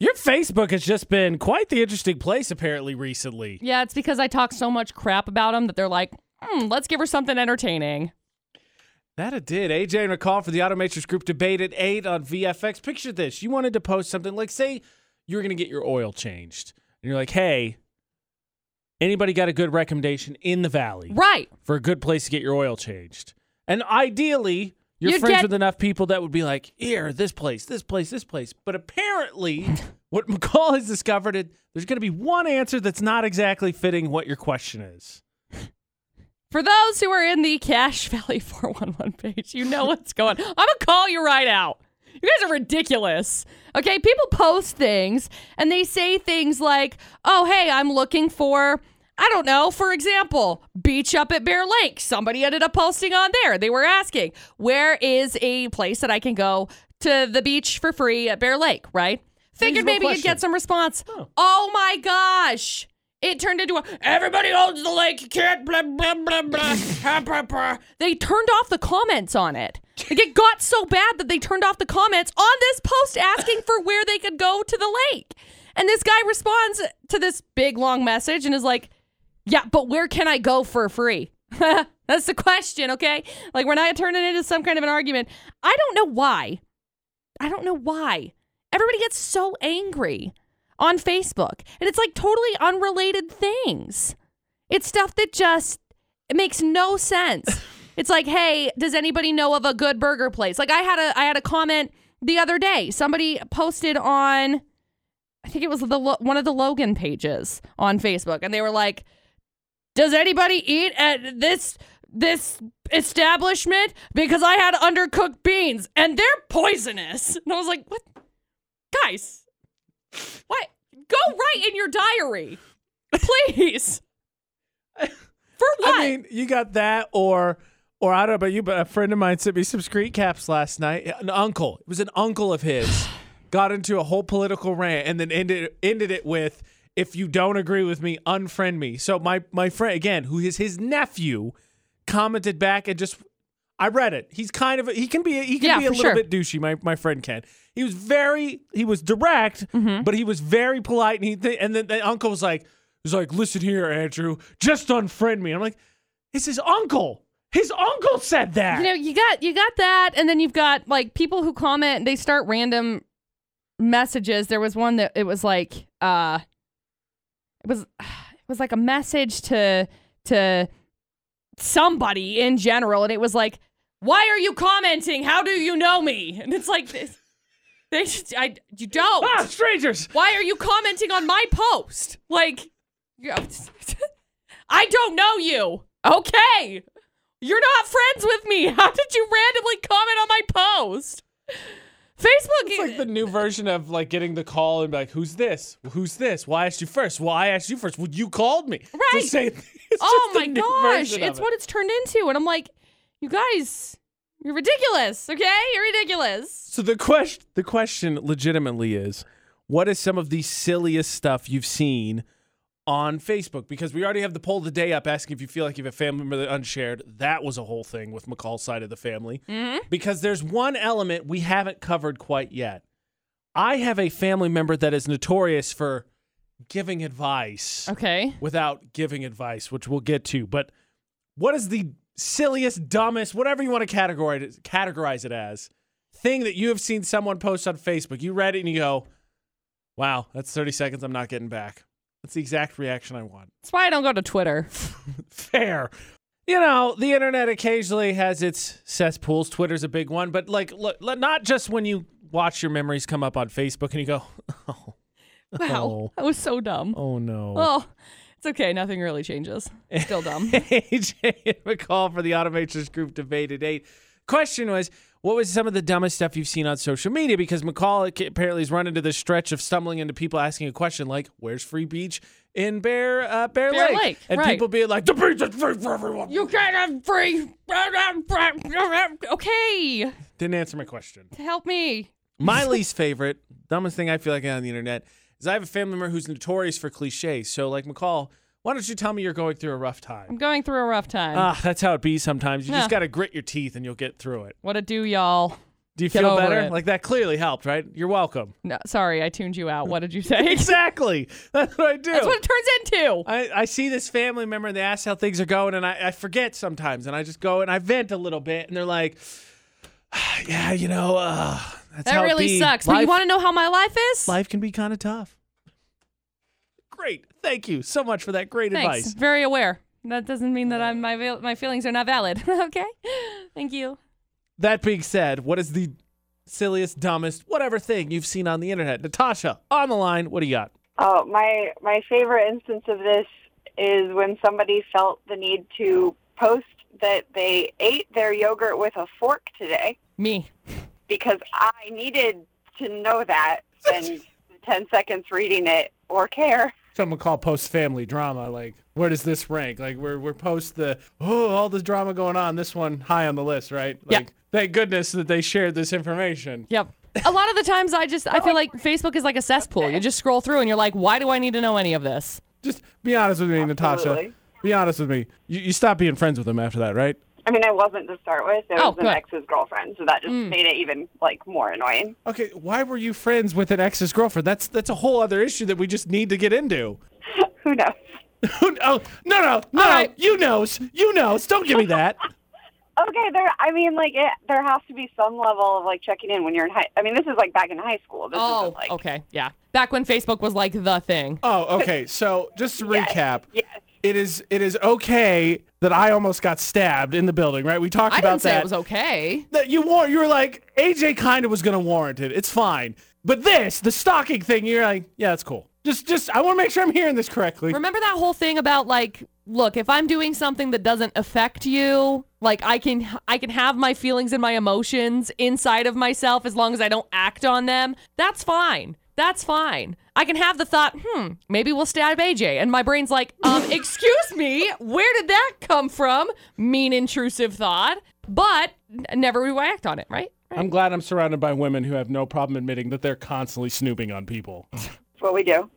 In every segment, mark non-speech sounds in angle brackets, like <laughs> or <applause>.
Your Facebook has just been quite the interesting place apparently recently. Yeah, it's because I talk so much crap about them that they're like, hmm, let's give her something entertaining. That it did. AJ and McCall for the Automatrix Group debate at 8 on VFX. Picture this. You wanted to post something like, say, you're going to get your oil changed. And you're like, hey, anybody got a good recommendation in the valley Right. for a good place to get your oil changed? And ideally, you're You'd friends get- with enough people that would be like, here, this place, this place, this place. But apparently, <laughs> what McCall has discovered is there's going to be one answer that's not exactly fitting what your question is. For those who are in the Cache Valley <laughs> 411 page, you know what's going on. I'm going to call you right out. You guys are ridiculous. Okay, people post things and they say things like, oh, hey, I'm looking for, I don't know, for example, beach up at Bear Lake. Somebody ended up posting on there. They were asking, where is a place that I can go to the beach for free at Bear Lake, right? Figured maybe you'd get some response. Oh. Oh my gosh. It turned into a everybody owns the lake, you can't blah blah blah blah. <laughs> ha, blah, blah. They turned off the comments on it. Like it got so bad that they turned off the comments on this post asking for where they could go to the lake. And this guy responds to this big long message and is like, Yeah, but where can I go for free? <laughs> That's the question, okay? Like we're not turning it into some kind of an argument. I don't know why. I don't know why. Everybody gets so angry on Facebook. And it's like totally unrelated things. It's stuff that just it makes no sense. <laughs> it's like, "Hey, does anybody know of a good burger place?" Like I had a I had a comment the other day. Somebody posted on I think it was the one of the Logan pages on Facebook and they were like, "Does anybody eat at this this establishment because I had undercooked beans and they're poisonous." <laughs> And I was like, "What? Guys, what? Go write in your diary, please. <laughs> For what? I mean, you got that, or or I don't know about you, but a friend of mine sent me some screen caps last night. An uncle, it was an uncle of his, <sighs> got into a whole political rant and then ended ended it with, "If you don't agree with me, unfriend me." So my my friend again, who is his nephew, commented back and just. I read it. He's kind of a, he can be he can Yeah, be a little sure. bit douchey. My my friend Ken. He was very he was direct, Mm-hmm. but he was very polite. And he th- and then the uncle was like was like, "Listen here, Andrew, just unfriend me." I'm like, "It's his uncle. His uncle said that." you know, you got you got that, and then you've got like people who comment. They start random messages. There was one that it was like, uh, was <sighs> it was like a message to to somebody in general, and it was like, "Why are you commenting? How do you know me?" And it's like this. <laughs> They just, I you don't. ah, strangers. Why are you commenting on my post? Like, <laughs> I don't know you. Okay. You're not friends with me. How did you randomly comment on my post? Facebook It's like the new version of like getting the call and be like, "Who's this? Who's this? Well, I asked you first. Well, I asked you first. Well, you called me. It's the Right. same thing. It's Oh just a my new gosh. It's it. what it's turned into. And I'm like, you guys, you're ridiculous. Okay? You're ridiculous. So the question, the question, legitimately is, what is some of the silliest stuff you've seen on Facebook? Because we already have the poll of the day up, asking if you feel like you have a family member that unshared. That was a whole thing with McCall's side of the family. Mm-hmm. Because there's one element we haven't covered quite yet. I have a family member that is notorious for giving advice Okay. without giving advice, which we'll get to. But what is the silliest, dumbest, whatever you want to categorize it, categorize it as, thing that you have seen someone post on Facebook? You read it and you go, "Wow, that's 30 seconds I'm not getting back." That's the exact reaction I want. That's why I don't go to Twitter. <laughs> Fair. You know, the internet occasionally has its cesspools. Twitter's a big one, but like, look, not just when you watch your memories come up on Facebook and you go, <laughs> "Oh, Wow. Oh. That was so dumb. oh no." Oh, it's okay. Nothing really changes. Still dumb. <laughs> AJ McCall for the Automatrix Group debate at eight. Question was, what was some of the dumbest stuff you've seen on social media? Because McCall apparently has run into this stretch of stumbling into people asking a question like, "Where's free beach in Bear uh, Bear, Bear Lake?" Lake, and right. people being like, "The beach is free for everyone." You can't have free. Okay. Didn't answer my question. Help me. My <laughs> least favorite, dumbest thing I feel like on the internet is I have a family member who's notorious for cliches. So, like McCall, why don't you tell me you're going through a rough time? I'm going through a rough time. Ah, that's how it be sometimes. You Yeah. just got to grit your teeth and you'll get through it. what a do, y'all. Do you Get feel over better? it. Like that clearly helped, right? You're welcome. No, sorry, I tuned you out. What did you <laughs> say? exactly. That's what I do. That's what it turns into. I, I see this family member and they ask how things are going, and I, I forget sometimes, and I just go and I vent a little bit, and they're like, <sighs> "Yeah, you know, uh, that's That how it really be. sucks. But Life, you want to know how my life is? life can be kind of tough." Great, thank you so much for that great Thanks. advice. Very aware. That doesn't mean that I'm my val- my feelings are not valid. <laughs> okay. Thank you. That being said, what is the silliest, dumbest, whatever thing you've seen on the internet? Natasha, on the line, what do you got? Oh, my my favorite instance of this is when somebody felt the need to post that they ate their yogurt with a fork today Me. because I needed to know that <laughs> and 10 seconds reading it or care. Someone call post family drama. Like, where does this rank? Like, we're we're post the oh all this drama going on. This one high on the list, right? Yeah. Like, thank goodness that they shared this information. Yep. A lot of the times I just I feel like Facebook is like a cesspool. You just scroll through and you're like, why do I need to know any of this? Just be honest with me, Natasha. Absolutely. Be honest with me. You, you stopped being friends with them after that, right? I mean, I wasn't to start with. It Oh, was an good. ex's girlfriend, so that just mm. made it even like more annoying. Okay, why were you friends with an ex's girlfriend? That's that's a whole other issue that we just need to get into. <laughs> Who knows? <laughs> oh no, no, no, no! right. You knows, you knows. Don't give me that. <laughs> Okay, there. I mean, like it, there has to be some level of like checking in when you're in high. I mean, this is like back in high school. This Oh, like okay. Yeah. Back when Facebook was like the thing. Oh, okay. So just to Yes, recap, yes. It is it is okay that I almost got stabbed in the building, right? We talked I about didn't say that. it was okay. that you war you were like AJ kind of was gonna warrant it. It's fine. But this, the stalking thing, you're like, yeah, it's cool. Just just I want to make sure I'm hearing this correctly. Remember that whole thing about like, look, if I'm doing something that doesn't affect you, like I can I can have my feelings and my emotions inside of myself as long as I don't act on them. That's fine. That's fine. I can have the thought, hmm, maybe we'll stab AJ. And my brain's like, um, <laughs> excuse me, where did that come from? Mean, intrusive thought. But n- never do I act on it, right? I'm glad I'm surrounded by women who have no problem admitting that they're constantly snooping on people. That's what we do.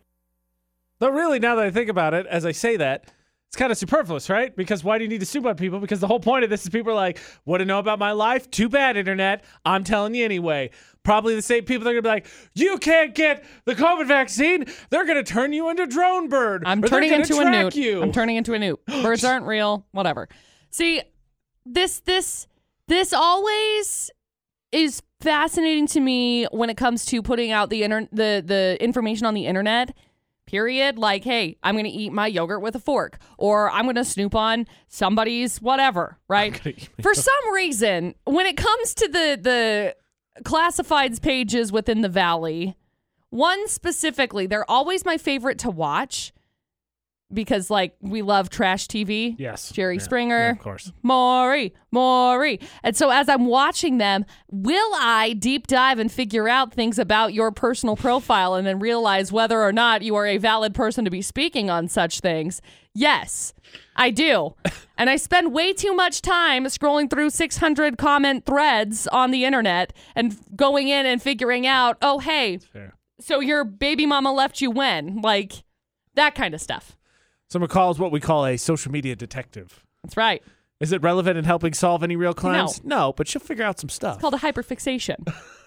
But really, now that I think about it, as I say that, it's kind of superfluous, right? Because why do you need to snoop on people? Because the whole point of this is people are like, want to know about my life? Too bad, internet. I'm telling you anyway. Probably the same people that are going to be like, you can't get the COVID vaccine. They're going to turn you into drone bird. I'm turning into a newt. You. I'm turning into a newt. <gasps> Birds aren't real. Whatever. See, this this this always is fascinating to me when it comes to putting out the inter- the the information on the internet. Period. Like, hey, I'm gonna eat my yogurt with a fork, or I'm gonna snoop on somebody's whatever. Right? <laughs> For some reason, when it comes to the the classifieds pages within the valley, one specifically, they're always my favorite to watch because like we love trash TV. yes. Jerry Yeah. Springer. Yeah, of course. Maury, Maury. And so as I'm watching them, will I deep dive and figure out things about your personal profile and then realize whether or not you are a valid person to be speaking on such things? Yes, I do. <laughs> and I spend way too much time scrolling through 600 comment threads on the internet and going in and figuring out, oh, hey, so your baby mama left you when? Like that kind of stuff. So McCall is what we call a social media detective. That's right. Is it relevant in helping solve any real crimes? No, but she'll figure out some stuff. It's Called a hyperfixation. <laughs>